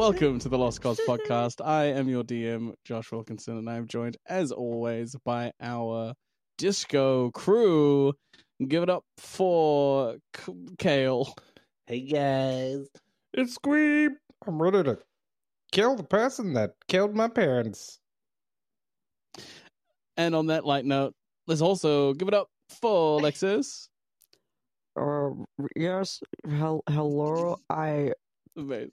Welcome to the Lost Koz podcast. I am your DM, Josh Wilkinson, and I am joined, as always, by our disco crew. Give it up for K- Kael. Hey guys, it's Squeeb. I'm ready to kill the person that killed my parents. And on that light note, let's also give it up for Alexis. Uh, yes, hel- hello. I Amazing.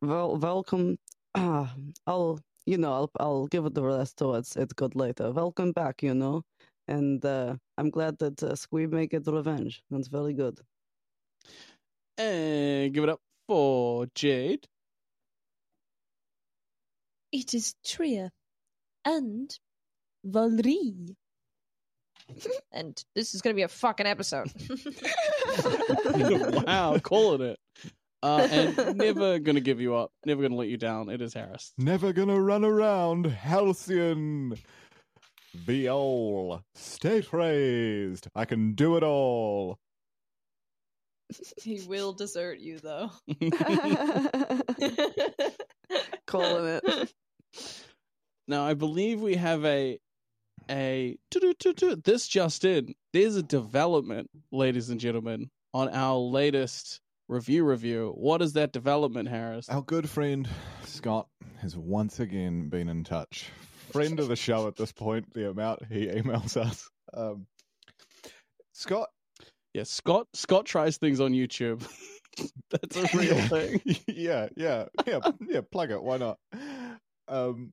Well, welcome. Uh, I'll, you know, I'll, I'll give it the rest to it's it's good later. Welcome back, you know, and uh, I'm glad that uh, Squeeb may get revenge. That's very good. And give it up for Jade. It is Tria and Valerie. and this is going to be a fucking episode. wow, calling it. Uh, and never gonna give you up. Never gonna let you down. It is Harris. Never gonna run around, Halcyon. Viol, state raised. I can do it all. He will desert you, though. Calling it. Now I believe we have a a this just in. There's a development, ladies and gentlemen, on our latest review review. What is that development, Harris? Our good friend Scott has once again been in touch. Friend of the show at this point, the amount he emails us. Um, Scott, Yeah, Scott Scott tries things on YouTube. That's a real yeah, thing. yeah, yeah, yeah, yeah. Plug it. Why not? Um,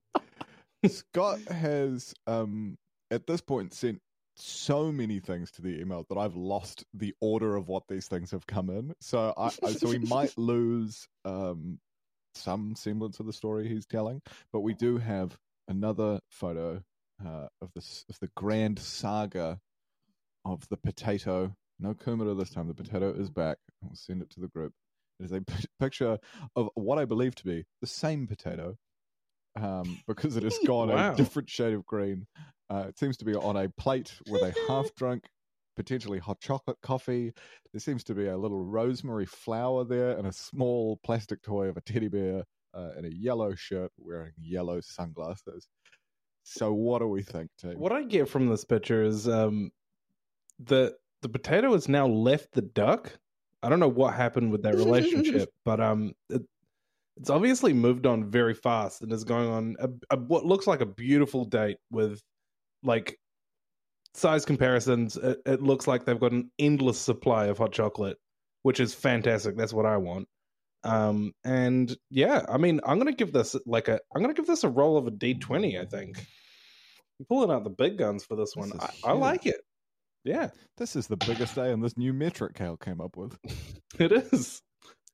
Scott has, um, at this point, sent so many things to the email that I've lost the order of what these things have come in. So, I, I so we might lose um, some semblance of the story he's telling, but we do have another photo uh, of this of the grand saga of the potato. No Kumara this time. The potato is back. I'll send it to the group. It is a p- picture of what I believe to be the same potato, um, because it has gone Wow. a different shade of green. Uh, it seems to be on a plate with a half drunk, potentially hot chocolate coffee. There seems to be a little rosemary flower there and a small plastic toy of a teddy bear uh, in a yellow shirt wearing yellow sunglasses. So, what do we think, team? What I get from this picture is um, the the potato has now left the duck. I don't know what happened with that relationship, but um, it, it's obviously moved on very fast and is going on a, a, what looks like a beautiful date with like size comparisons. It, it looks like they've got an endless supply of hot chocolate, which is fantastic. That's what I want. Um, and yeah, I mean, I'm gonna give this like a, I'm gonna give this a roll of a D20. I think. I'm pulling out the big guns for this one. I, I like it. Yeah, This is the biggest day in this new metric Kael came up with. it is.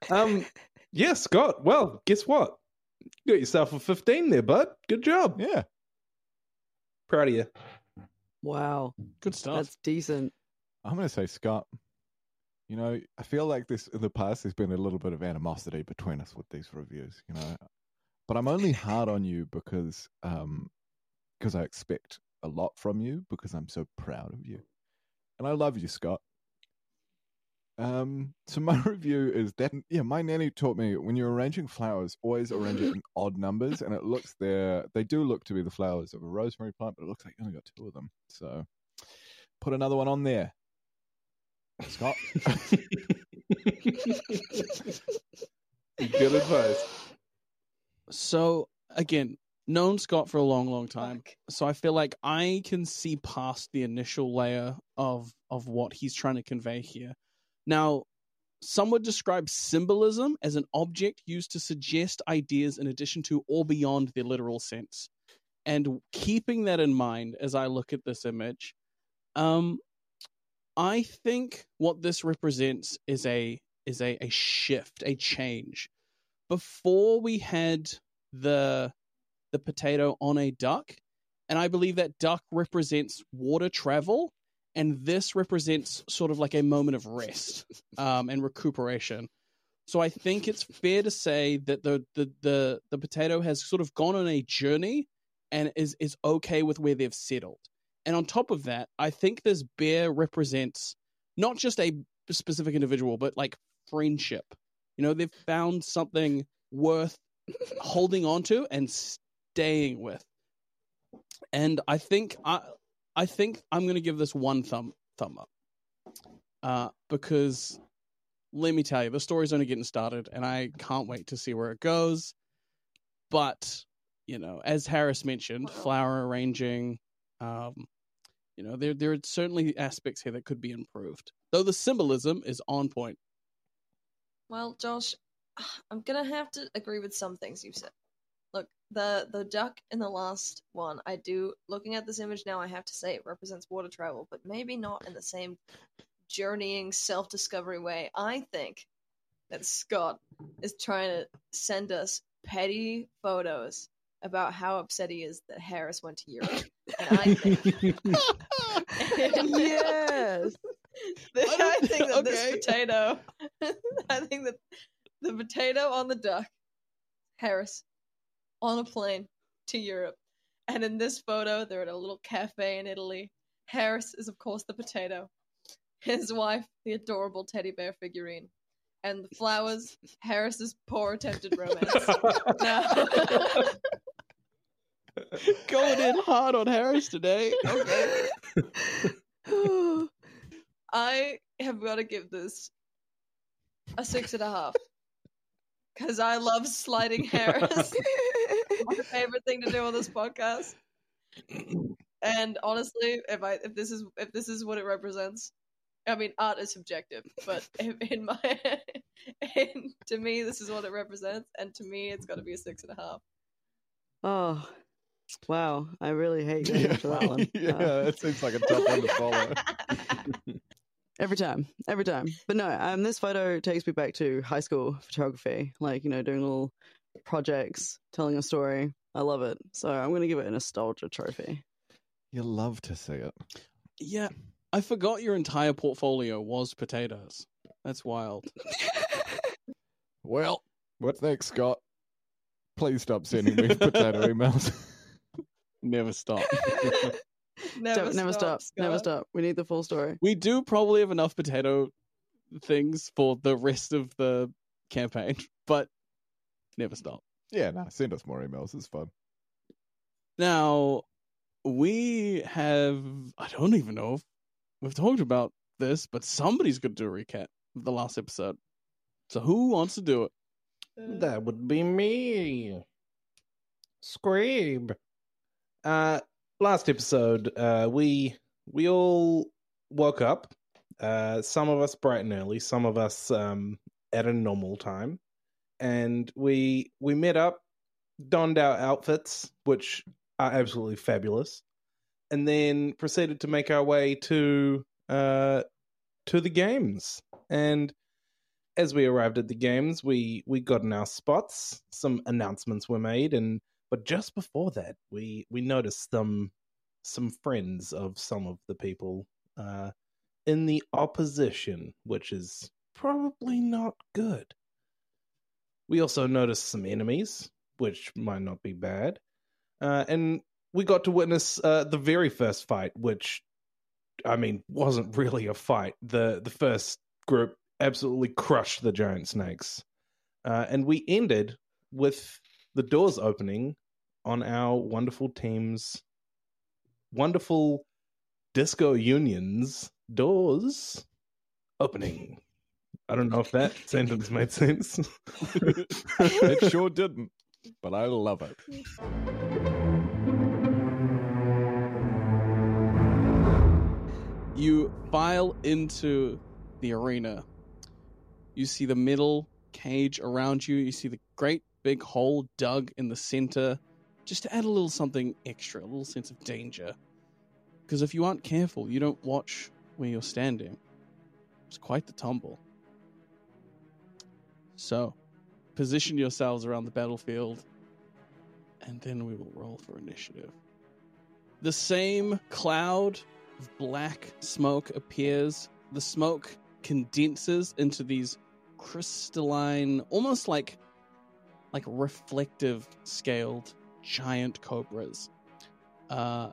Um, yeah, Scott. Well, guess what? You got yourself a 15 there, bud. Good job. Yeah. Proud of you. Wow, Good stuff. that's decent. I'm going to say Scott. You know, I feel like this in the past. There's been a little bit of animosity between us with these reviews. You know, but I'm only hard on you because um because I expect a lot from you because I'm so proud of you, and I love you, Scott. Um, so my review is that yeah, my nanny taught me when you're arranging flowers, always arrange it in odd numbers, and it looks there. They do look to be the flowers of a rosemary plant, but it looks like you only got two of them. So put another one on there, Scott. Good advice. So again, known Scott for a long, long time. So I feel like I can see past the initial layer of of what he's trying to convey here. Now, some would describe symbolism as an object used to suggest ideas in addition to or beyond their literal sense. And keeping that in mind as I look at this image, um, I think what this represents is a is a, a shift, a change. Before we had the the potato on a duck, and I believe that duck represents water travel, and this represents sort of like a moment of rest um, and recuperation. So I think it's fair to say that the, the the the potato has sort of gone on a journey and is is okay with where they've settled. And on top of that, I think this bear represents not just a specific individual, but like friendship. You know, they've found something worth holding on to and staying with. And I think I I think I'm gonna give this one thumb thumb up. Uh, because let me tell you, the story's only getting started, and I can't wait to see where it goes. But you know, as Harris mentioned, flower arranging, um, you know, there there are certainly aspects here that could be improved. Though the symbolism is on point. Well, Josh, I'm gonna have to agree with some things you've said. The the duck in the last one, I do. Looking at this image now, I have to say it represents water travel, but maybe not in the same journeying, self discovery way. I think that Scott is trying to send us petty photos about how upset he is that Harris went to Europe. And I think yes. I think that Okay. this potato, I think that the potato on the duck, Harris, on a plane to Europe. And in this photo, they're at a little cafe in Italy. Harris is, of course, the potato. His wife, the adorable teddy bear figurine. And the flowers, Harris's poor attempted romance. Now, Going in hard on Harris today. Okay. I have got to give this a six and a half. Because I love sliding Harris. My favorite thing to do on this podcast. And honestly, if I if this is if this is what it represents, I mean, art is subjective, but in, in my in, to me, this is what it represents, and to me, it's got to be a six and a half. Oh, wow. I really hate going yeah, after that one. yeah, Uh, it seems like a tough one to follow. every time, every time. But no, um, this photo takes me back to high school photography, like, you know, doing little projects, telling a story. I love it. So I'm going to give it a nostalgia trophy. You love to see it. Yeah, I forgot your entire portfolio was potatoes. That's wild. Well, what's next, Scott? Please stop sending me potato emails. Never stop. Never, Don't- never stop. Never stop. We need the full story. we do probably have enough potato things for the rest of the campaign, but never stop. yeah, no, send us more emails. It's fun. Now, we have, I don't even know if we've talked about this, but somebody's going to do a recap of the last episode. So who wants to do it? That would be me. Scream. Uh last episode, uh we we all woke up. Uh some of us bright and early, some of us um at a normal time. And we we met up, donned our outfits, which are absolutely fabulous, and then proceeded to make our way to uh to the games. And as we arrived at the games, we we got in our spots. Some announcements were made, and but just before that, we we noticed some some friends of some of the people uh, in the opposition, which is probably not good. We also noticed some enemies, which might not be bad, uh, and we got to witness uh, the very first fight, which I mean wasn't really a fight. the The first group absolutely crushed the giant snakes. Uh, and we ended with the doors opening on our wonderful team's wonderful disco unions doors opening. I don't know if that sentence made sense. It sure didn't, but I love it. You file into the arena. You see the middle cage around you. You see the great big hole dug in the center, just to add a little something extra, a little sense of danger. Because if you aren't careful, you don't watch where you're standing. It's quite the tumble. So, position yourselves around the battlefield, and then we will roll for initiative. The same cloud of black smoke appears. The smoke condenses into these crystalline, almost like like reflective scaled giant cobras. Uh,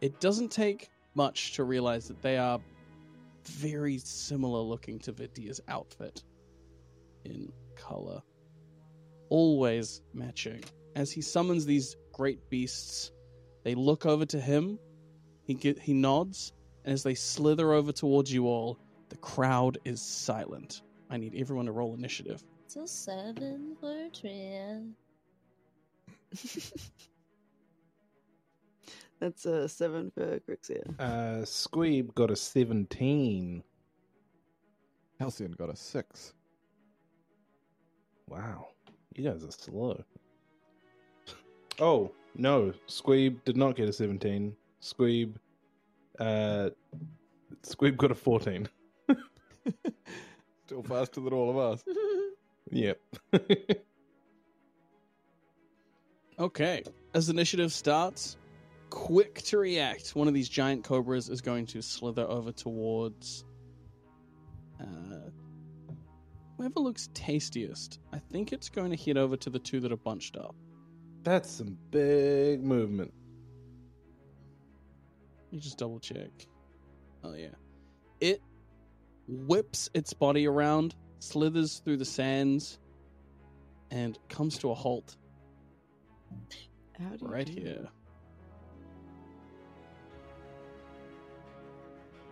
it doesn't take much to realize that they are very similar looking to Vidia's outfit in color. always matching. As he summons these great beasts, they look over to him. He get, he nods, and as they slither over towards you all, the crowd is silent. I need everyone to roll initiative. It's a seven for Tria. That's a seven for Crixia. Uh, Squeeb got a 17. Halcyon got a six. Wow. You guys are slow. Oh, no. Squeeb did not get a 17. Squeeb, uh, Squeeb got a 14. Still faster than all of us. Yep. Okay. As initiative starts, quick to react, one of these giant cobras is going to slither over towards uh, whoever looks tastiest. I think it's going to head over to the two that are bunched up. That's some big movement. You just double check. Oh yeah. It whips its body around, slithers through the sands, and comes to a halt How do you right do here.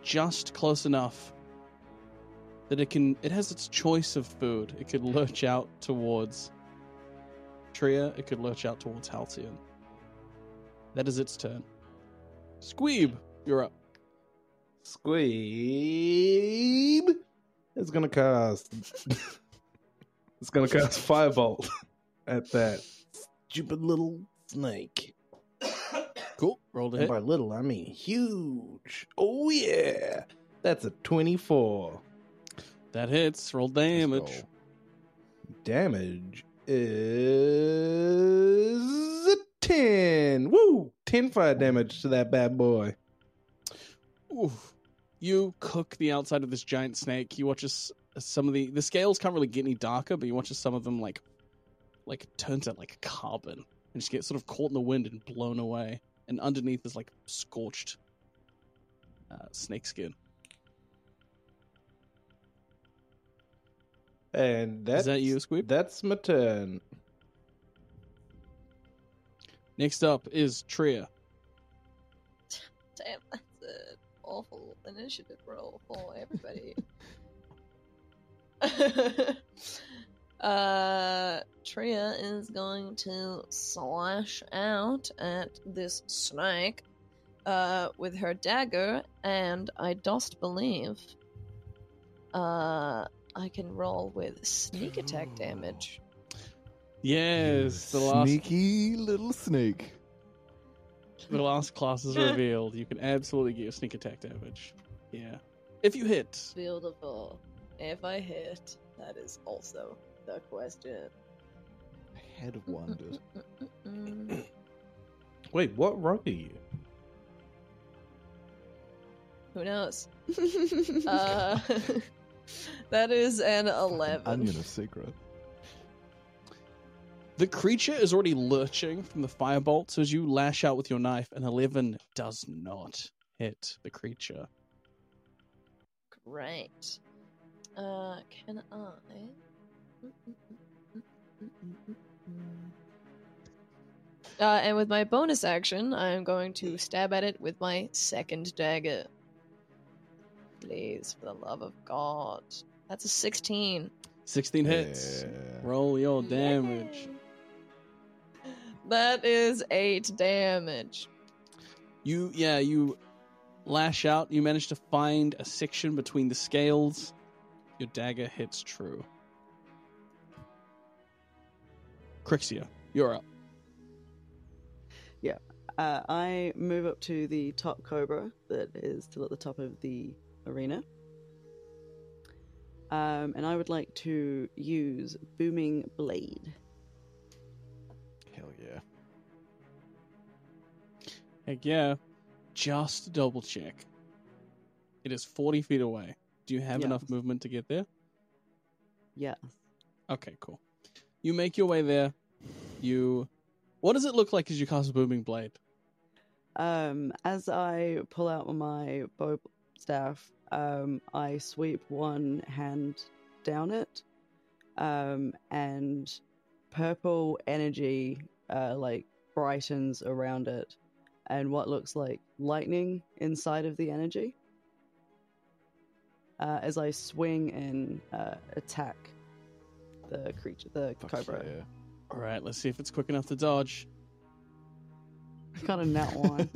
Just close enough that it can it has its choice of food. It could lurch out towards Tria, it could lurch out towards Halcyon. That is its turn. Squeeb, you're up. Squeeb is gonna cast. it's gonna cast Firebolt at that stupid little snake. Cool. Roll to hit. by little, I mean huge. Oh yeah, that's a twenty-four. That hits. Roll damage. Damage is a ten. Woo! Ten fire damage to that bad boy. Oof. You cook the outside of this giant snake. You watch as as some of the the scales can't really get any darker, but you watch as some of them like like turns out like carbon and just get sort of caught in the wind and blown away. And underneath is like scorched uh, snake skin. And that's, Is that you, Squeeb? That's my turn. Next up is Tria. Damn, that's an awful initiative roll for everybody. uh, Tria is going to slash out at this snake uh, with her dagger, and I dost believe uh, I can roll with sneak attack damage. Yes, the last Sneaky little snake. the last class is revealed. You can absolutely get your sneak attack damage. Yeah, if you hit. Beautiful. If I hit, that is also the question. I had wondered. Wait, what rank are you? Who knows? Uh, that is an 11. Onion of secret. The creature is already lurching from the firebolt, so as you lash out with your knife, an 11 does not hit the creature. Great. Uh, can I? Uh, and with my bonus action, I'm going to stab at it with my second dagger. Please, for the love of God. That's a 16. 16 hits. Yeah. Roll your damage. That is 8 damage. You, yeah, you lash out. You manage to find a section between the scales. Your dagger hits true. Crixia, you're up. Uh, I move up to the top cobra that is still at the top of the arena. Um, and I would like to use Booming Blade. Hell yeah. Heck yeah. Just double check. It is 40 feet away. Do you have Yes. enough movement to get there? Yeah. Okay, cool. You make your way there. You. What does it look like as you cast a Booming Blade? Um, as I pull out my bow staff, um, I sweep one hand down it, um, and purple energy uh, like brightens around it, and what looks like lightning inside of the energy. Uh, as I swing and uh, attack the creature, the Fuck cobra. yeah. All right, let's see if it's quick enough to dodge. Got a net one.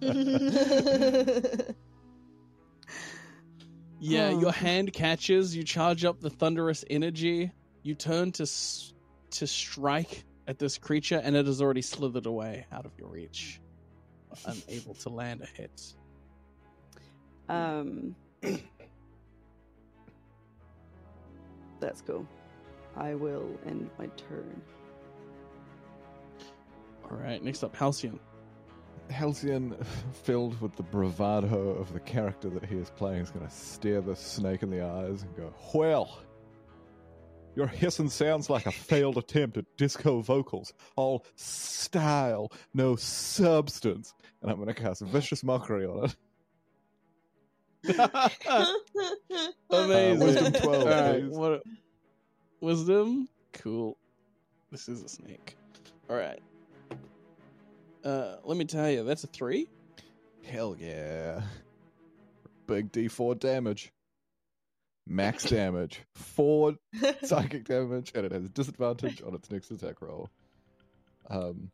Yeah, Oh. your hand catches. You charge up the thunderous energy. You turn to s- to strike at this creature, and it has already slithered away out of your reach, unable to land a hit. Um, that's cool. I will end my turn. All right, next up, Halcyon. Halcyon, filled with the bravado of the character that he is playing, is going to stare the snake in the eyes and go, Well, your hissing sounds like a failed attempt at disco vocals. All style, no substance. And I'm going to cast a vicious mockery on it. Amazing. Uh, wisdom 12, All right, what? Wisdom. Cool. This is a snake. All right. Uh, let me tell you, that's a three. Hell yeah. Big D4 damage. Max damage. Four psychic damage, and it has disadvantage on its next attack roll. Um,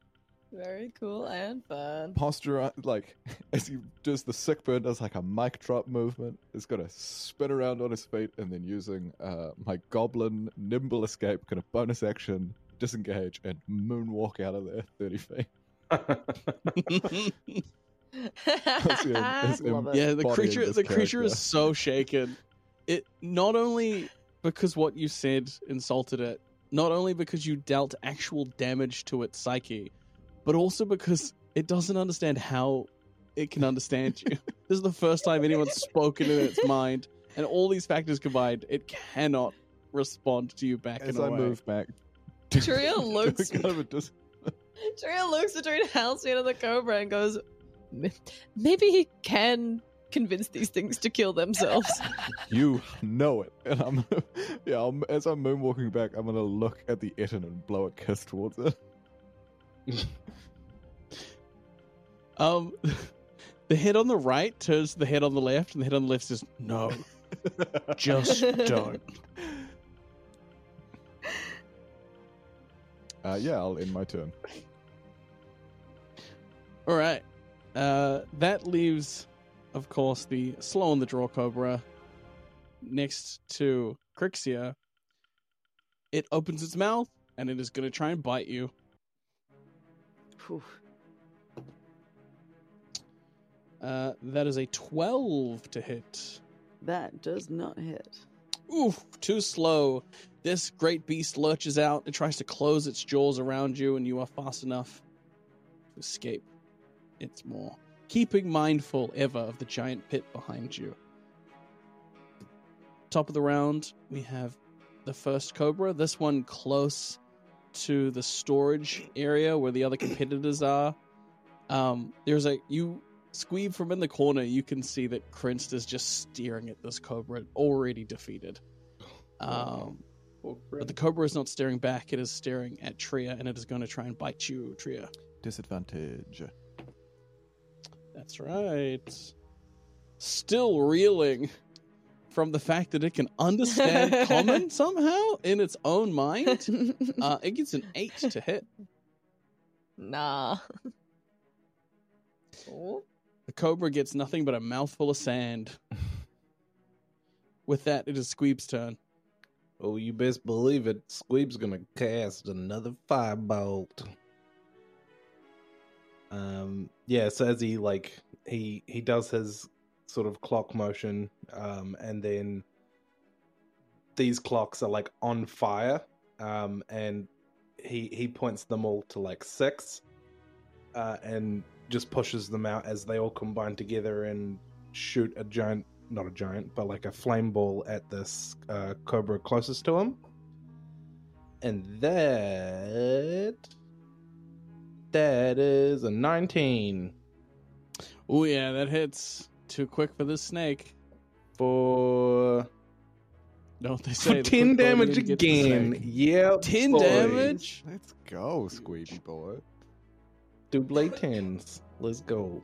Very cool and fun. posture, like, as he does the sick burn, does like a mic drop movement. Is going to spin around on his feet, and then using uh, my goblin nimble escape, kind of bonus action, disengage, and moonwalk out of there 30 feet. Halcyon is Love yeah, the creature. this The creature is so shaken. It not only because what you said insulted it, not only because you dealt actual damage to its psyche, but also because it doesn't understand how it can understand you. this is the first time anyone's spoken in its mind, and all these factors combined, it cannot respond to you back As in a I way. move back. Tria looks- kind of a dis- Tria looks between Halcyon and the Cobra and goes, Maybe he can convince these things to kill themselves. You know it. And I'm, yeah, I'm, as I'm moonwalking back, I'm going to look at the Ettin and blow a kiss towards it. Um, the head on the right turns to the head on the left, and the head on the left says, "No, just don't." Uh, yeah, I'll end my turn. All right. Uh, that leaves, of course, the slow on the draw cobra next to Crixia. It opens its mouth and it is going to try and bite you. Phew. Uh, that is a 12 to hit. That does not hit. Oof, too slow. This great beast lurches out. It tries to close its jaws around you, and you are fast enough to escape its maw. Keeping mindful ever of the giant pit behind you. Top of the round, we have the first Cobra. This one close to the storage area where the other competitors are. Um, there's a you squeeb from in the corner. You can see that Krinst is just staring at this Cobra, already defeated. Um, but the Cobra is not staring back. It is staring at Tria, and it is going to try and bite you, Tria. Disadvantage. That's right. Still reeling from the fact that it can understand common somehow in its own mind. Uh, it gets an eight to hit. nah. Oh. The Cobra gets nothing but a mouthful of sand. With that, it is Squeeb's turn. Oh, you best believe it. Squeeb's gonna cast another firebolt. Um, yeah. So as he like he he does his sort of clock motion, um, and then these clocks are like on fire, um, and he he points them all to like six, uh, and just pushes them out as they all combine together and shoot a giant not a giant, but like a flame ball at this uh, cobra closest to him. And that that is a 19 Oh, yeah, that hits. Too quick for this snake. for Know what they say? For the 10 damage didn't get the again. snake. Yep. 10 boy. damage? Let's go, Squeeby boy. Double tens. Let's go.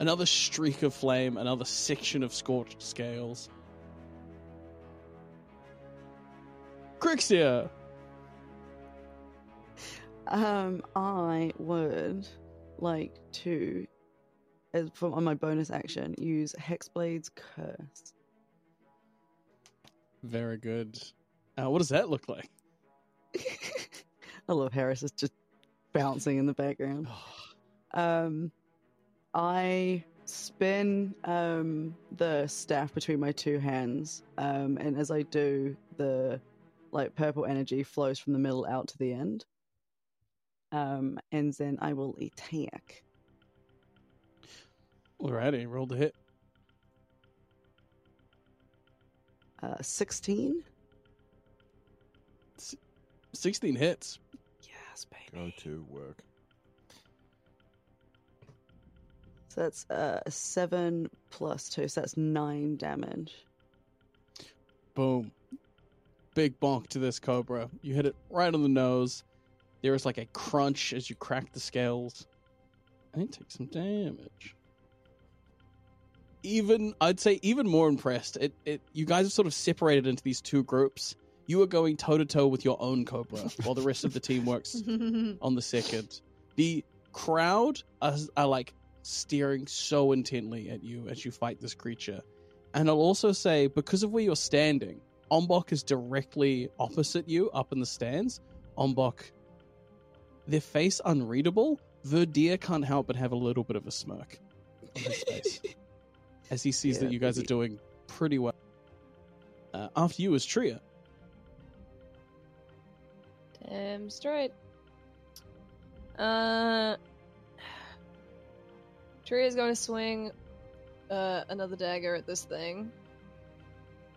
Another streak of flame, another section of scorched scales. Crixia! Um, I would like to, as for on my bonus action, use Hexblade's Curse. Very good. Uh, what does that look like? I love Harris is just bouncing in the background. Um, I spin um the staff between my two hands, um, and as I do, the like purple energy flows from the middle out to the end. Um, and then I will attack. Alrighty, roll the hit. Uh, sixteen. 16 hits. Yes, baby. Go to work. So that's uh seven plus two, so that's nine damage. Boom. Big bonk to this cobra. You hit it right on the nose. There is like a crunch as you crack the scales. And it takes some damage. Even I'd say even more impressed. It it you guys have sort of separated into these two groups. You are going toe to toe with your own cobra, while the rest of the team works on the second. The crowd are, are like staring so intently at you as you fight this creature. And I'll also say, because of where you're standing, Ombok is directly opposite you up in the stands. Ombok, their face unreadable. Verdier can't help but have a little bit of a smirk on his face as he sees Yeah, that you guys are doing pretty well. Uh, after you is Tria. Damn straight. Uh, Tria's going to swing uh, another dagger at this thing.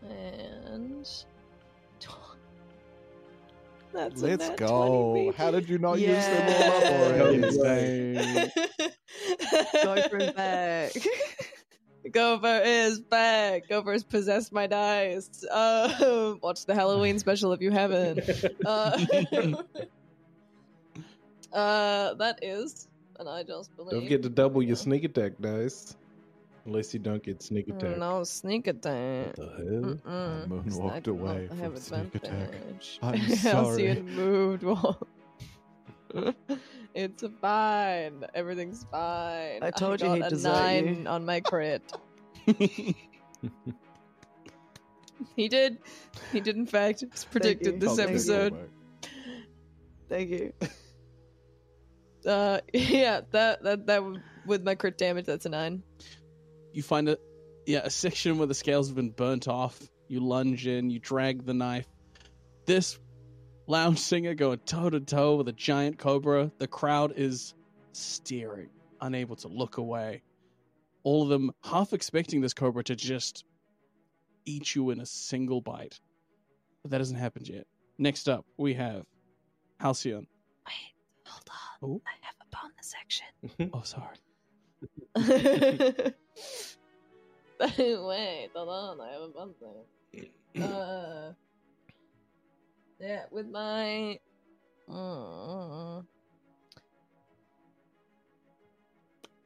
And. That's Let's nat go. 20, How did you not Yeah. use them all up already? Insane. Gopher back. Gopher is back. Gopher has possessed my dice. Uh, watch the Halloween special if you haven't. Uh, uh, that is, and I just believe. Don't get to double your sneak attack dice. Unless you don't get sneak attack. Mm, No sneak attack. What the hell? Mm-mm. I moonwalked I do not away have from sneak attack. I'm sorry. Halcyon moved. It's fine. Everything's fine. I told you he'd a nine you. on my crit. He did. He did, in fact, you. predicted this I'll give you episode. Thank you. Uh, yeah, that that that with my crit damage, that's a nine. You find a yeah a section where the scales have been burnt off. You lunge in, you drag the knife. This lounge singer going toe to toe with a giant cobra. The crowd is staring, unable to look away. All of them half expecting this cobra to just eat you in a single bite, but that hasn't happened yet. Next up, we have Halcyon. Wait, hold on. Oh. I have a bonus action. Mm-hmm. Oh, sorry. Wait, hold on. I have a bonus action. Uh, yeah, with my. Mm,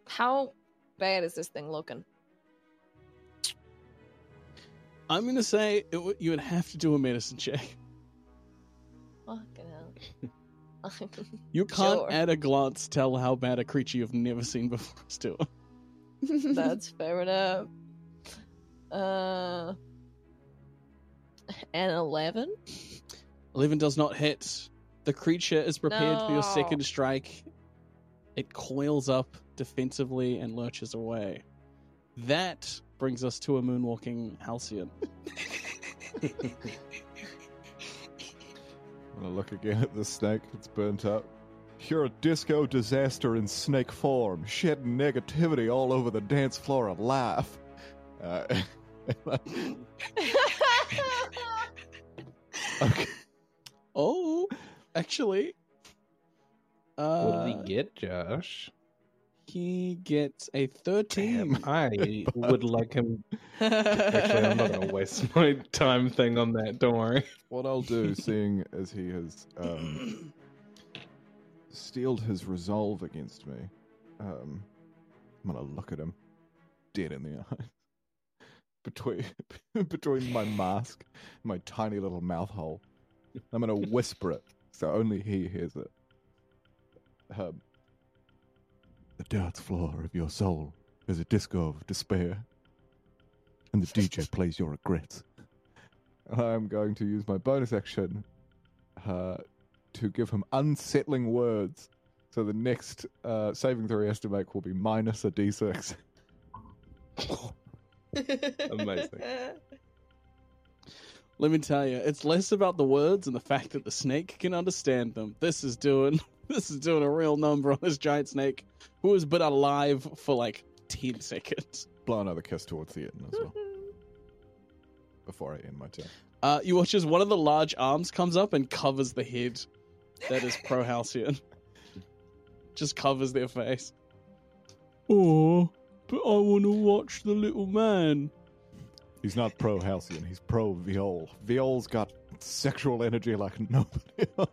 how bad is this thing looking? I'm gonna say it w- you would have to do a medicine check. Fucking hell. You can't Sure. at a glance tell how bad a creature you've never seen before is doing. That's fair enough. Uh, an eleven. Eleven does not hit. The creature is prepared for your second strike. It coils up defensively and lurches away. That brings us to a moonwalking Halcyon. I'm gonna look again at the snake. It's burnt up. You're a disco disaster in snake form, shedding negativity all over the dance floor of life. Uh, okay. Oh, actually, uh, what uh, did he get, Josh? He gets a 13. Damn, I would like him. Actually, I'm not going to waste my time thing on that. Don't worry. What I'll do, seeing as he has um, steeled his resolve against me, um, I'm gonna look at him dead in the eyes. Between between my mask and my tiny little mouth hole. I'm gonna whisper it so only he hears it. Um, the dance floor of your soul is a disco of despair. And the DJ plays your regrets. I'm going to use my bonus action uh, to give him unsettling words. So the next uh, saving throw he has to make will be minus a d6. Amazing. Let me tell you, it's less about the words and the fact that the snake can understand them. This is doing this is doing a real number on this giant snake who has been alive for like 10 seconds. Blow another kiss towards the end as well. Before I end my turn. Uh, you watch as one of the large arms comes up and covers the head that is pro Halcyon. Just covers their face. Oh, but I want to watch the little man. He's not pro Halcyon, he's pro Viol. Viol's got sexual energy like nobody else.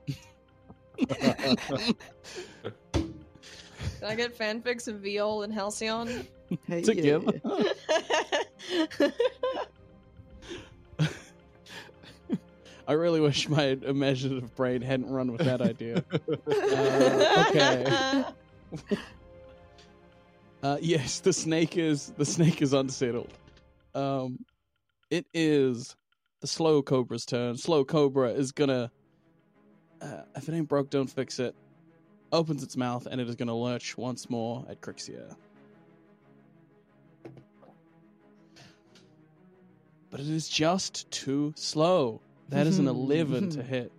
Can I get fanfics of Viol and Halcyon? Hey, Together. I really wish my imaginative brain hadn't run with that idea. Uh, okay. Uh, yes, the snake is the snake is unsettled. Um, it is the slow cobra's turn. Slow cobra is gonna, uh, if it ain't broke, don't fix it. Opens its mouth and it is gonna lurch once more at Crixia. But it is just too slow. That is an eleven to hit.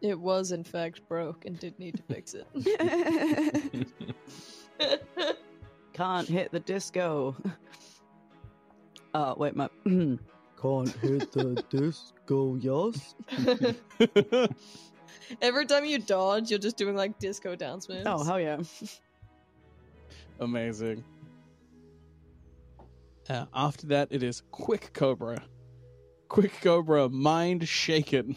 It was, in fact, broke and did need to fix it. Can't hit the disco. Oh, wait, my. Can't hit the disco, yes? Every time you dodge, you're just doing like disco dance moves. Oh, hell yeah. Amazing. Uh, after that, it is Quick Cobra. Quick Cobra, mind shaken,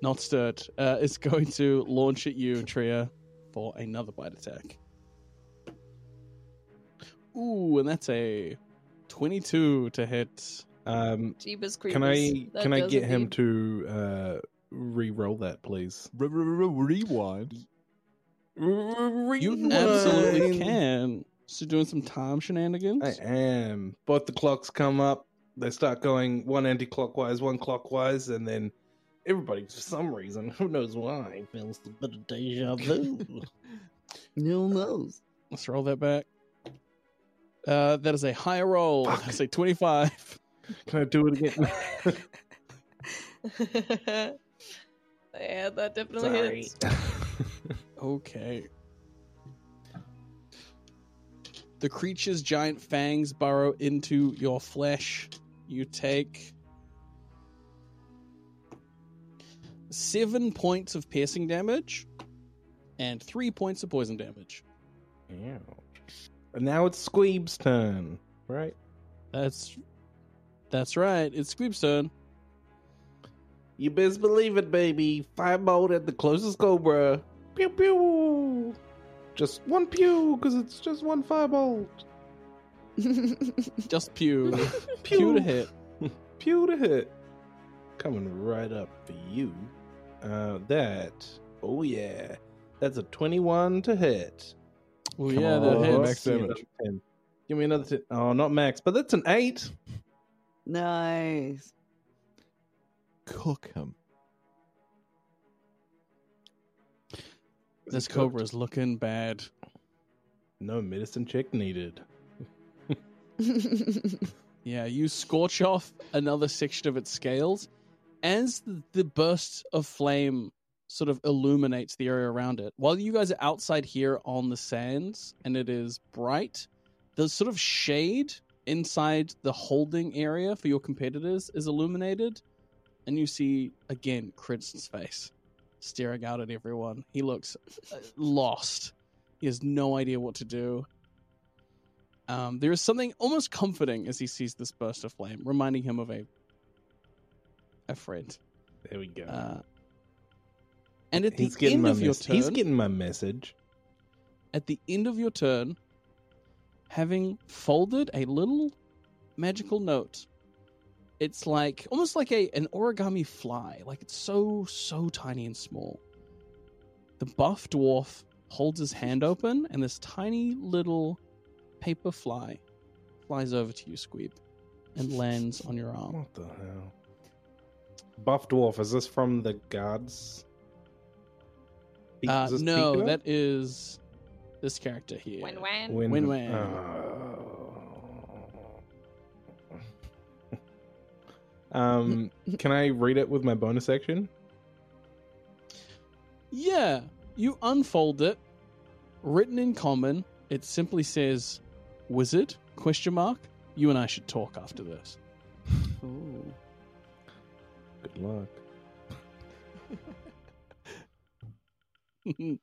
not stirred, uh, is going to launch at you, Tria, for another bite attack. Ooh, and that's a 22 to hit. Um, Jeebus creepers. can I That can I does get him indeed. to uh, re-roll that, please? Rewind. You absolutely can. So doing some time shenanigans? I am. Both the clocks come up. They start going one anti-clockwise, one clockwise, and then everybody, for some reason, who knows why, feels a bit of deja vu. No knows. Let's roll that back. Uh, that is a high roll. Fuck. That's a 25. Can I do it again? yeah, that definitely Sorry. hits. Okay. The creature's giant fangs burrow into your flesh. You take seven points of piercing damage and three points of poison damage. Ouch. And now it's Squeeb's turn, right? That's that's right. It's Squeeb's turn. You best believe it, baby. Firebolt at the closest cobra. Pew pew. Just one pew, because it's just one firebolt. Just pew. Pew. pew to hit. Pew to hit. Coming right up for you. Uh, that. Oh yeah, that's a twenty-one to hit. Well, Come yeah, on, that Oh, hits. max Give me damage. another 10. Give me another. T- oh, not max, but that's an eight. nice. Cook him. This cobra is looking bad. No medicine check needed. Yeah, you scorch off another section of its scales as the, burst of flame sort of illuminates the area around it. While you guys are outside here on the sands and it is bright, the sort of shade inside the holding area for your competitors is illuminated, and you see again Critzen's face staring out at everyone. He looks uh, lost. He has no idea what to do. Um, there is something almost comforting as he sees this burst of flame, reminding him of a a friend. There we go. Uh, and at he's the end of your mes- turn, he's getting my message. at the end of your turn, having folded a little magical note, it's like almost like a an origami fly. Like it's so so tiny and small. The buff dwarf holds his hand open, and this tiny little paper fly flies over to you, Squeeb, and lands on your arm. What the hell? Buff dwarf. Is this from the guards? Uh, Is no, Pico? that is this character here. Win win. Win Win-win. Oh. um, can I read it with my bonus action? Yeah, you unfold it. Written in common, it simply says "wizard?" question mark. You and I should talk after this. Ooh. Good luck.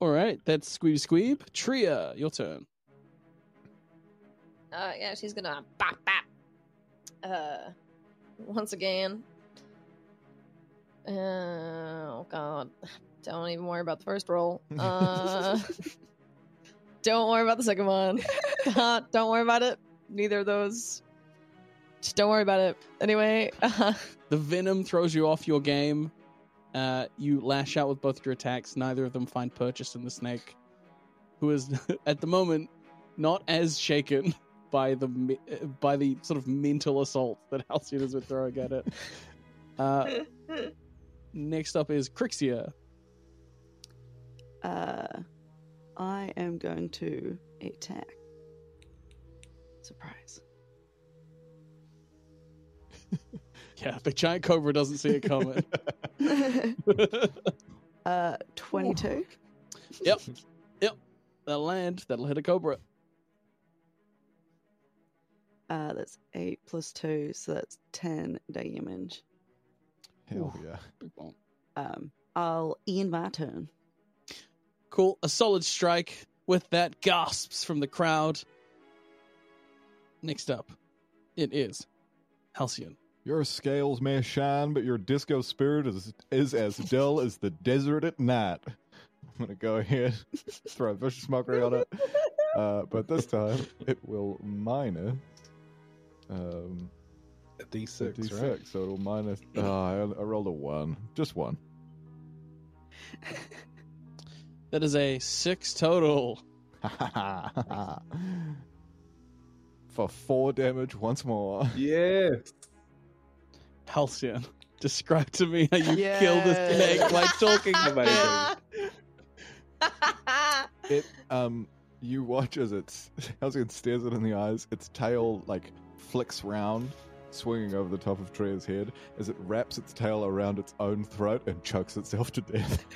All right, that's Squeeb Squeeb. Tria, your turn. Uh, yeah, she's gonna bop bop. Uh, once again. Uh, oh god, don't even worry about the first roll. Uh, don't worry about the second one. Uh, don't worry about it. Neither of those. Just don't worry about it. Anyway, uh, The venom throws you off your game. Uh, you lash out with both your attacks. Neither of them find purchase in the snake, who is at the moment not as shaken by the uh, by the sort of mental assault that Halcyon has been throwing at it. Uh, next up is Crixia. Uh, I am going to attack. Surprise. Yeah, the giant cobra doesn't see it coming. uh, 22. yep, yep. That'll land. That'll hit a cobra. Uh, that's 8 plus 2, so that's 10 damage. Hell yeah. Big bump. Um, I'll end my turn. Cool. A solid strike. With that, gasps from the crowd. Next up, it is Halcyon. Your scales may shine, but your disco spirit is is as dull as the desert at night. I'm gonna go ahead, throw a vicious mockery on it, uh, but this time it will minus um, A a D6, d6, right? so it'll minus. Uh, I, I rolled a one, just one. That is a six total. For four damage once more. Yeah. Halcyon, describe to me how you kill this snake by talking about it. It um you watch as it's Halcyon stares it in the eyes, its tail like flicks round, swinging over the top of Tria's head as it wraps its tail around its own throat and chokes itself to death.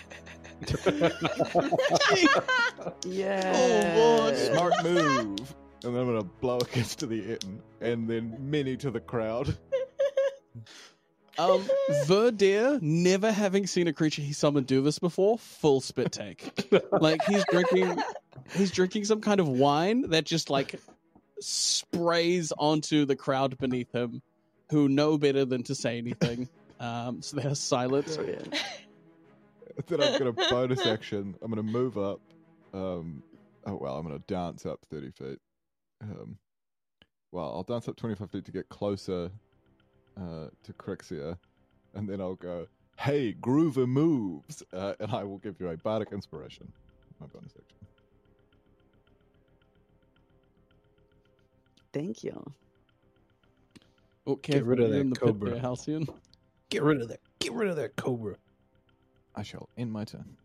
Yeah. Oh, Smart move. And then I'm gonna blow a kiss to the end, and then many to the crowd. Um, Verdeer, never having seen a creature he summoned do this before, full spit take. like he's drinking, he's drinking some kind of wine that just like sprays onto the crowd beneath him, who know better than to say anything. Um, so they're silent. Brilliant. then I'm gonna bonus action. I'm gonna move up. Um, oh well, I'm gonna dance up 30 feet. Um, well, I'll dance up 25 feet to get closer uh, to Crixia, and then I'll go, "Hey, Groover moves," uh, and I will give you a bardic inspiration. My bonus action. Thank you. Okay, get rid of you're that the cobra. pit Halcyon. Get rid of that. Get rid of that cobra. I shall end my turn.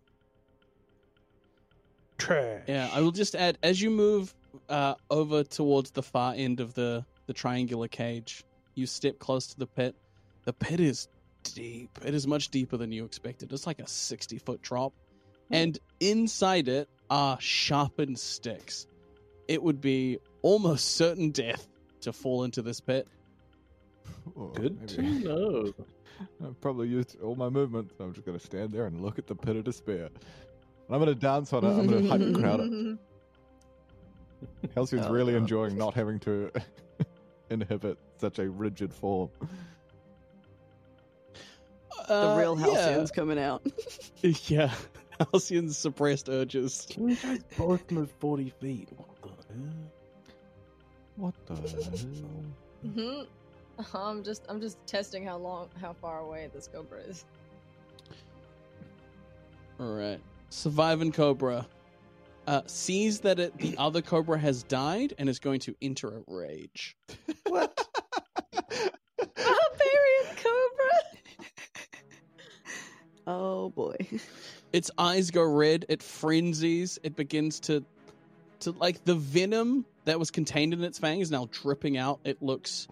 Trash. Yeah, I will just add as you move uh, over towards the far end of the the triangular cage, you step close to the pit. The pit is deep. It is much deeper than you expected. It's like a sixty foot drop, and inside it are sharpened sticks. It would be almost certain death to fall into this pit. Oh, Good to know. I've probably used all my movement. So I'm just gonna stand there and look at the pit of despair. I'm going to dance on it. I'm going to hype the crowd up. Halcyon's Oh, really God. enjoying not having to inhibit such a rigid form. The Uh, real yeah. Coming out. Yeah. Halcyon's suppressed urges. Can You guys both move 40 feet. What the hell? What the hell? hmm I'm just I'm just testing how long how far away this cobra is. All right. Surviving Cobra uh, sees that it, the other Cobra has died and is going to enter a rage. what? Barbarian cobra. Oh boy. Its eyes go red. It frenzies. It begins to, to like the venom that was contained in its fang is now dripping out. It looks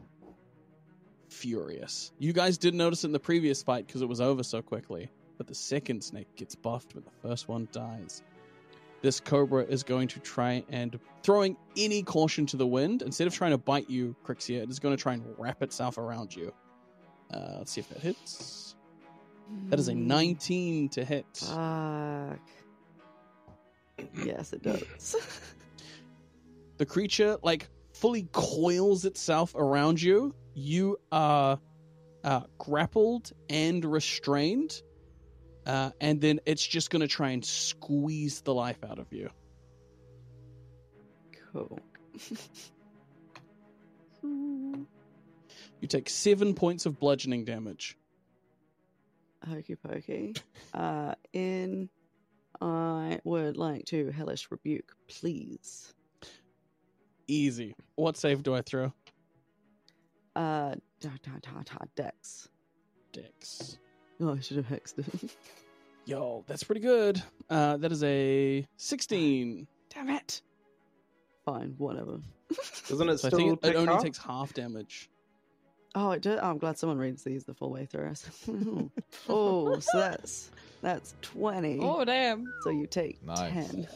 furious. You guys didn't notice it in the previous fight because it was over so quickly. But the second snake gets buffed when the first one dies. This cobra is going to try and throwing any caution to the wind. Instead of trying to bite you, Crixia, it is going to try and wrap itself around you. Uh, let's see if that hits. That is a Mm, 19 to hit. Fuck. Yes, it does. the creature like fully coils itself around you. You are uh, grappled and restrained, uh, and then it's just going to try and squeeze the life out of you. cool. You take seven points of bludgeoning damage. Hokey pokey. Uh, in, I would like to hellish rebuke, please. Easy. What save do I throw? Uh, da, da, da, da, Dex. Dex. Oh, I should have hexed it. Yo, that's pretty good. Uh, that is a 16. Damn it. Fine, whatever. Doesn't it So I still think it, it only half? takes half damage. Oh, it did. Oh, I'm glad someone reads these the full way through. oh, so that's that's twenty. Oh damn. So you take Nice. ten.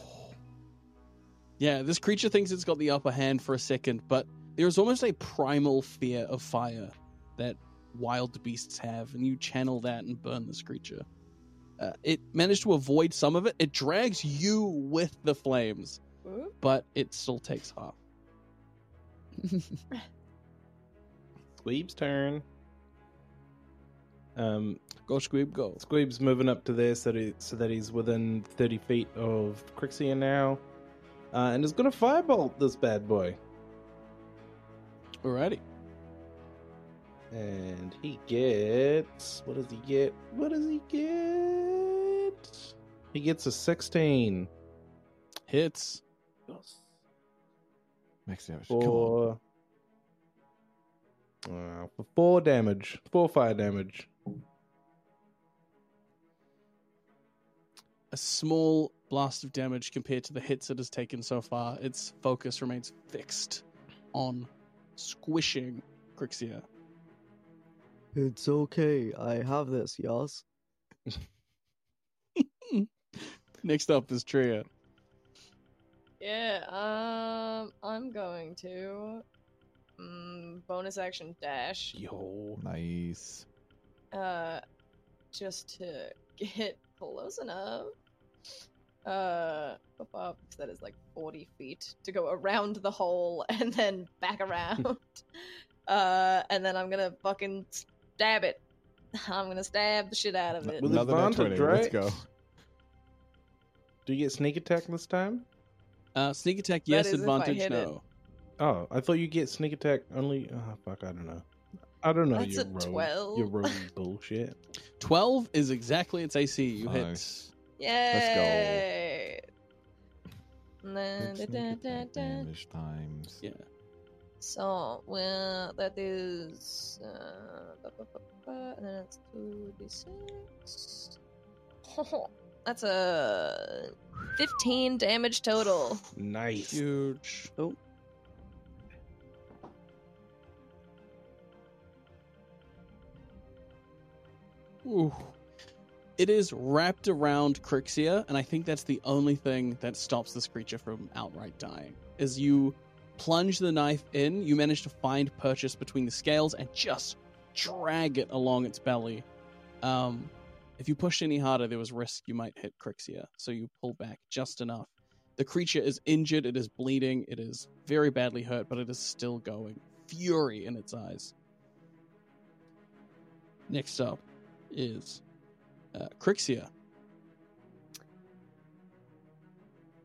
Yeah, this creature thinks it's got the upper hand for a second, but there's almost a primal fear of fire that wild beasts have, and you channel that and burn this creature. Uh, it managed to avoid some of it. It drags you with the flames, Ooh. but it still takes half. Squeeb's turn. Um, Go, Squeeb, go. Squeeb's moving up to there so, that so that he's within 30 feet of Crixia now. Uh, and is going to firebolt this bad boy. Alrighty. And he gets. What does he get? What does he get? He gets a 16 Hits. Max damage. For. Uh, for four damage. Four fire damage. A small blast of damage compared to the hits it has taken so far. Its focus remains fixed on squishing Crixia. It's okay. I have this, Yas. Next up is Tria. Yeah, um, I'm going to um, bonus action dash, Yo. Nice. uh, just to get close enough. Uh, up, up, that is like 40 feet to go around the hole and then back around. uh, and then I'm gonna fucking stab it. I'm gonna stab the shit out of it. With Another nat advantage, 20. Let's go. Do you get sneak attack this time? Uh, sneak attack, yes. is if I Advantage, hit it. no. Oh, I thought you get sneak attack only. Oh, fuck, I don't know. I don't know That's your a rogue, 12. your rogue bullshit. 12 is exactly its AC. You hit. Nice. Yay! And then- Six da- da- da- damage times. Yeah. So, well, that is. Uh, ba- ba- ba- ba, and then it's 2d6. That's a 15 damage total. Nice. Huge. Oh. Ooh. It is wrapped around Crixia, and I think that's the only thing that stops this creature from outright dying. As you plunge the knife in, you manage to find purchase between the scales and just drag it along its belly. Um, If you pushed any harder, there was risk you might hit Crixia, so you pull back just enough. The creature is injured, it is bleeding, it is very badly hurt, but it is still going. Fury in its eyes. Next up is uh, Crixia.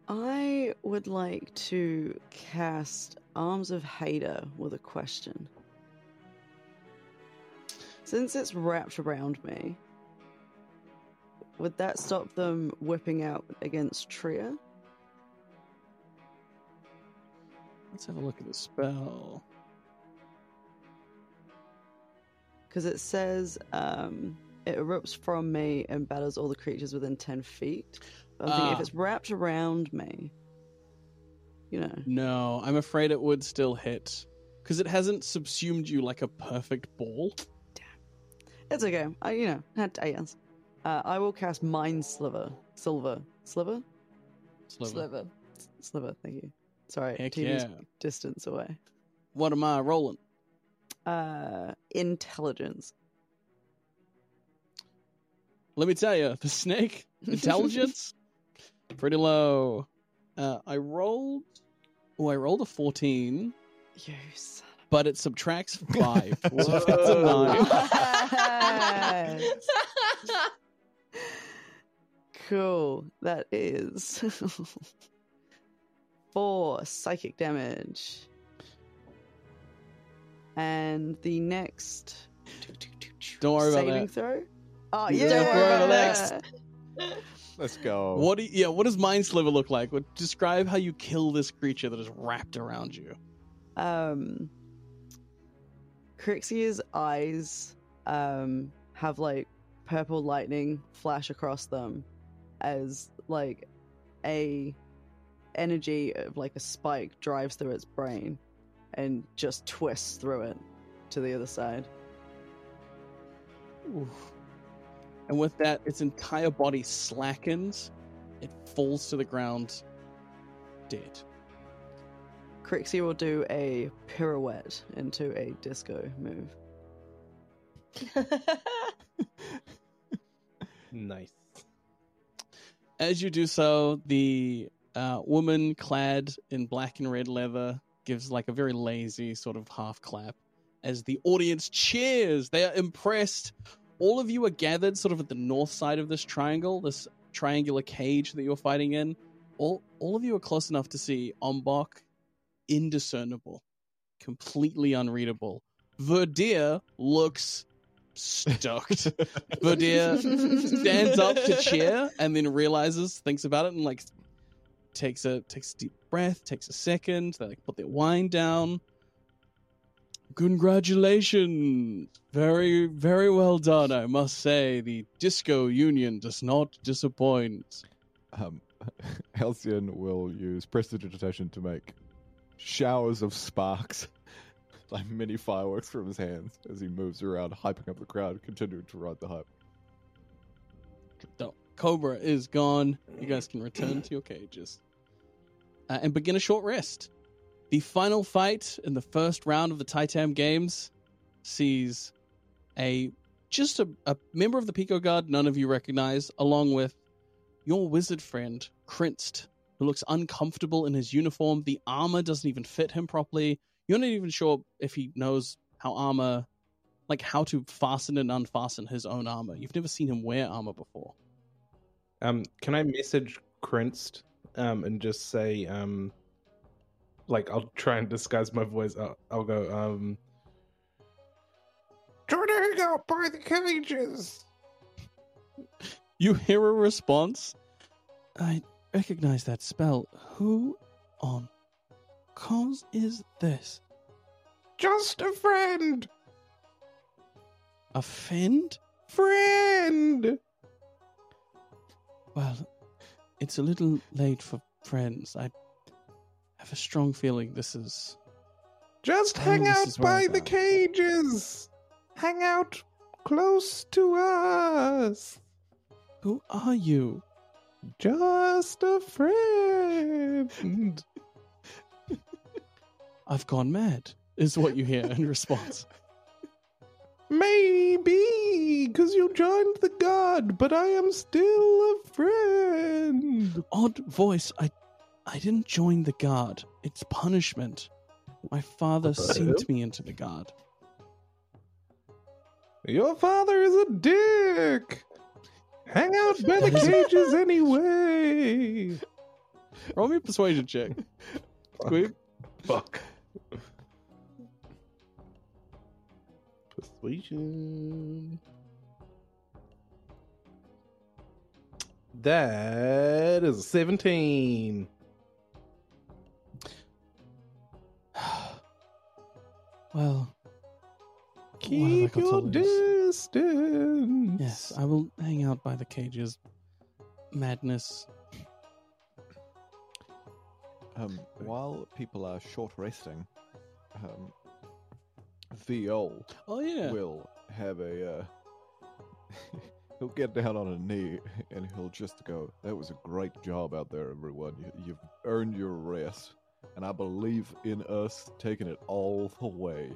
I would like to cast Arms of Hadar with a question. Since it's wrapped around me, would that stop them whipping out against Tria? Let's have a look at the spell. Because it says um, it erupts from me and batters all the creatures within 10 feet. But I'm thinking if Ah. it's wrapped around me, you know. No, I'm afraid it would still hit. Because it hasn't subsumed you like a perfect ball. Damn. It's okay. I, you know, had yes. Uh, I will cast Mind Sliver. Silver. Sliver? Sliver. Sliver. S- Sliver, thank you. Sorry, Heck TV's yeah. distance away. What am I rolling? Uh, intelligence. Let me tell you, the snake intelligence pretty low. Uh, I rolled. Oh, I rolled a fourteen, You son but it subtracts five, so that's a nine. Cool. That is four psychic damage. And the next Don't worry about saving throw. Oh Yeah, yeah. don't worry about that. Let's go. What do you, yeah? What does mind sliver look like? What, describe how you kill this creature that is wrapped around you. um Crixia's eyes um have like purple lightning flash across them as like a energy of like a spike drives through its brain and just twists through it to the other side. Oof. And with that, its entire body slackens. It falls to the ground, dead. Crixia will do a pirouette into a disco move. Nice. As you do so, the uh, woman clad in black and red leather gives like a very lazy sort of half clap as the audience cheers. They are impressed. All of you are gathered sort of at the north side of this triangle, this triangular cage that you're fighting in. All, all of you are close enough to see Ombok indiscernible, completely unreadable. Verdir looks stoked. Verdir stands up to cheer and then realizes, thinks about it, and like takes a takes a deep breath, takes a second. They like put their wine down. Congratulations, very very well done. I must say, the disco union does not disappoint. um, Halcyon will use prestidigitation to make showers of sparks, like mini fireworks from his hands as he moves around, hyping up the crowd, continuing to ride the hype. No, Cobra is gone. You guys can return to your cages uh, and begin a short rest. The final fight in the first round of the Titan Games sees a just a, a member of the Pico Guard none of you recognize, along with your wizard friend, Krinst, who looks uncomfortable in his uniform. The armor doesn't even fit him properly. You're not even sure if he knows how armor, like how to fasten and unfasten his own armor. You've never seen him wear armor before. Um, can I message Krinst um, and just say, um, like, I'll try and disguise my voice. I'll, I'll go, um, try to hang out by the cages. You hear a response. I recognize that spell. Who on Koz is this? Just a friend. A Friend. Friend Well, it's a little late for friends. I have a strong feeling this is. Just hang out is where I by the cages. Hang out close to us. Who are you? Just a friend. I've gone mad, is what you hear in response. Maybe because you joined the guard, but I am still a friend. Odd voice. I, I didn't join the guard. It's punishment. My father sent me into the guard. Your father is a dick. Hang out by the cages anyway. Roll me a persuasion check. Squeak. Fuck. Persuasion. That is a 17. Well, Keep your lose? distance. yes, I will hang out by the cages. Madness. Um, while people are short resting, um, Viol Oh yeah. will have a. Uh, he'll get down on a knee and he'll just go, "That was a great job out there, everyone. You, you've earned your rest, and I believe in us taking it all the way."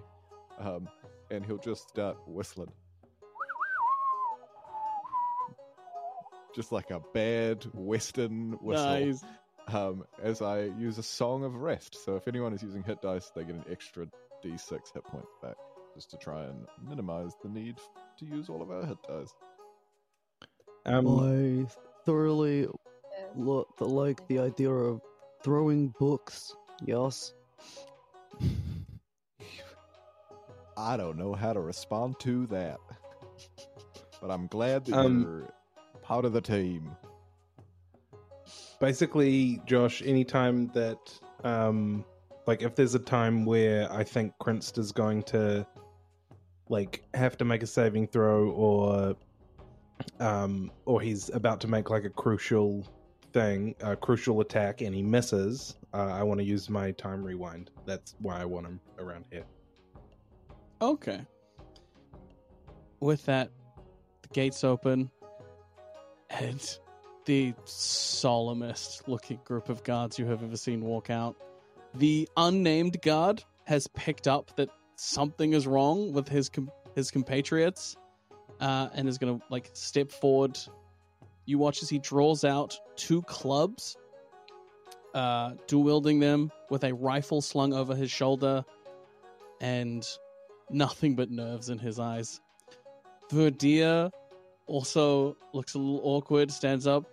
Um, and he'll just start whistling, just like a bad Western whistle Nice. um, as I use a song of rest. So if anyone is using hit dice, they get an extra d6 hit points back, just to try and minimize the need to use all of our hit dice. Um, I thoroughly lo- like the idea of throwing books. Yes. I don't know how to respond to that, but I'm glad that Um, you're part of the team. basically, Josh, anytime that, um, like, if there's a time where I think Krinst is going to, like, have to make a saving throw or, um, or he's about to make, like, a crucial thing, a crucial attack, and he misses, uh, I want to use my time rewind. That's why I want him around here. Okay. With that, the gates open, and the solemnest looking group of guards you have ever seen walk out. The unnamed guard has picked up that something is wrong with his com- his compatriots, uh, and is going to like step forward. You watch as he draws out two clubs, uh, dual wielding them with a rifle slung over his shoulder, and nothing but nerves in his eyes. Verdia also looks a little awkward, stands up.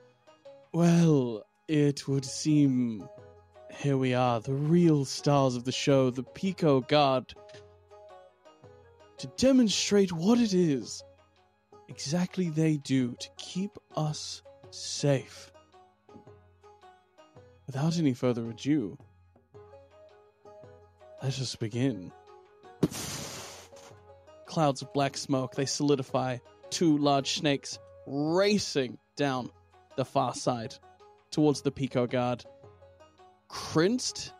Well, it would seem here we are, the real stars of the show, the Pico Guard, to demonstrate what it is exactly they do to keep us safe. Without any further ado, let us just begin. Clouds of black smoke, they solidify. Two large snakes racing down the far side towards the Pico Guard. Krinst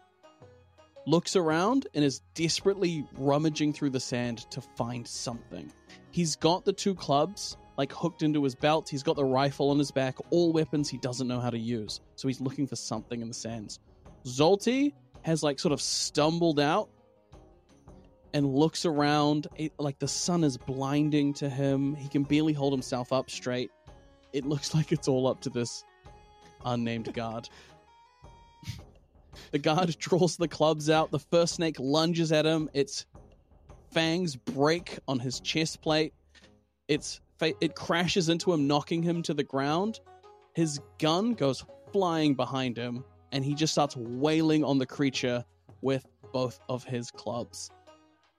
looks around and is desperately rummaging through the sand to find something. He's got the two clubs like hooked into his belt. He's got the rifle on his back, all weapons he doesn't know how to use. So he's looking for something in the sands. Zolti has like sort of stumbled out and looks around it, like the sun is blinding to him. He can barely hold himself up straight. It looks like it's all up to this unnamed guard. the guard draws the clubs out. The first snake lunges at him. Its fangs break on his chest plate. Its it crashes into him, knocking him to the ground. His gun goes flying behind him, and he just starts wailing on the creature with both of his clubs.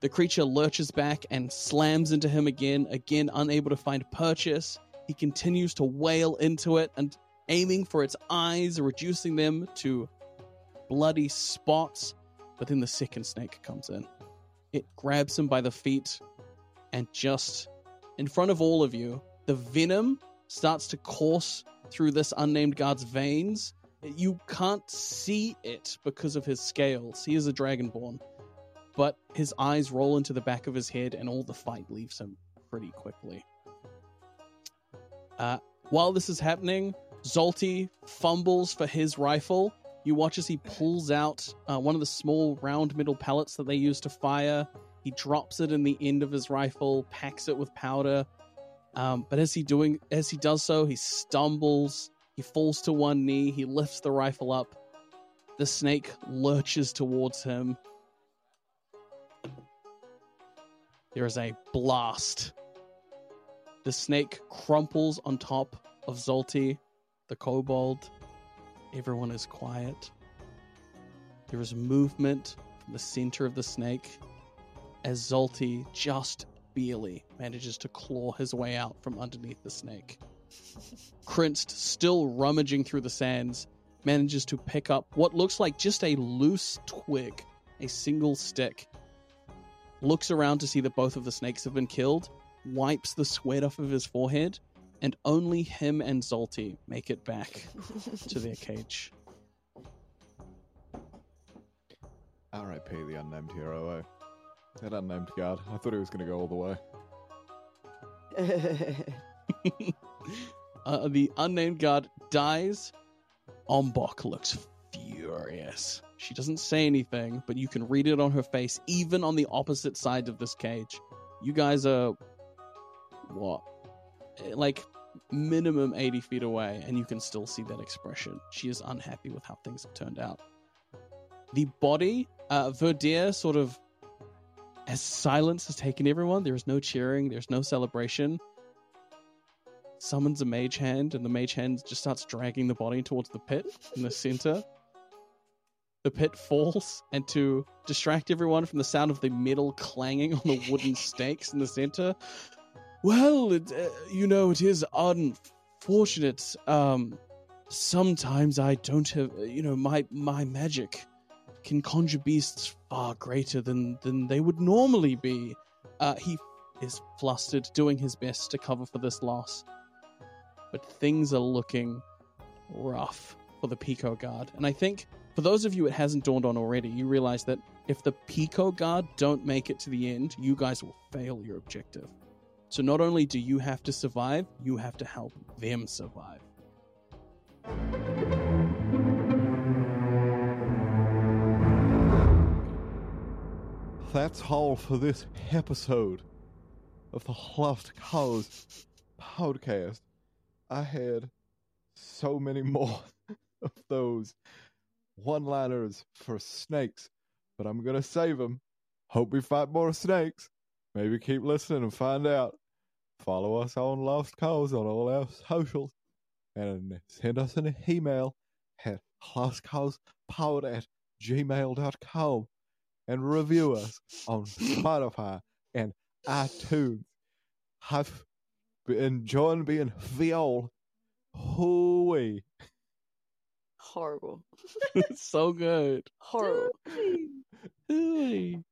The creature lurches back and slams into him again, again unable to find purchase. He continues to wail into it and aiming for its eyes, reducing them to bloody spots. But then the second snake comes in. It grabs him by the feet and just in front of all of you, the venom starts to course through this unnamed guard's veins. You can't see it because of his scales. He is a dragonborn but his eyes roll into the back of his head and all the fight leaves him pretty quickly. Uh, while this is happening, Zolti fumbles for his rifle. You watch as he pulls out uh, one of the small round metal pellets that they use to fire, He drops it in the end of his rifle, packs it with powder. Um, but as he doing as he does so, he stumbles. He falls to one knee. He lifts the rifle up. The snake lurches towards him. There is a blast. The snake crumples on top of Zolti, the kobold. Everyone is quiet. There is movement from the center of the snake as Zolti just barely manages to claw his way out from underneath the snake. Krinst, still rummaging through the sands, manages to pick up what looks like just a loose twig, a single stick. Looks around to see that both of the snakes have been killed, wipes the sweat off of his forehead, and only him and Zolti make it back to their cage. R.I.P. the unnamed hero. Eh? That unnamed guard. I thought he was going to go all the way. uh, the unnamed guard dies. Ombok looks furious. She doesn't say anything, but you can read it on her face, even on the opposite side of this cage. You guys are what? Like minimum 80 feet away, and you can still see that expression. She is unhappy with how things have turned out. The body, uh, Verdier sort of, as silence has taken everyone, there is no cheering, there's no celebration. Summons a mage hand, and the mage hand just starts dragging the body towards the pit in the center. The pit falls, and to distract everyone from the sound of the metal clanging on the wooden stakes in the center, well, it, uh, you know, it is unfortunate. Um, sometimes I don't have, uh, you know, my my magic can conjure beasts far greater than than they would normally be. Uh, he is flustered, doing his best to cover for this loss, but things are looking rough for the Pico Guard. And I think for those of you it hasn't dawned on already, you realize that if the Pico Guard don't make it to the end, you guys will fail your objective. So not only do you have to survive, you have to help them survive. That's all for this episode of the Lost Koz podcast. I had so many more of those one liners for snakes, but I'm going to save them. Hope we fight more snakes. Maybe keep listening and find out. Follow us on Lost Koz on all our socials and send us an email at lostkozpod at gmail.com and review us on Spotify and iTunes. Have been enjoying being Viol. Hooey. Horrible. so good. Horrible. Hooey.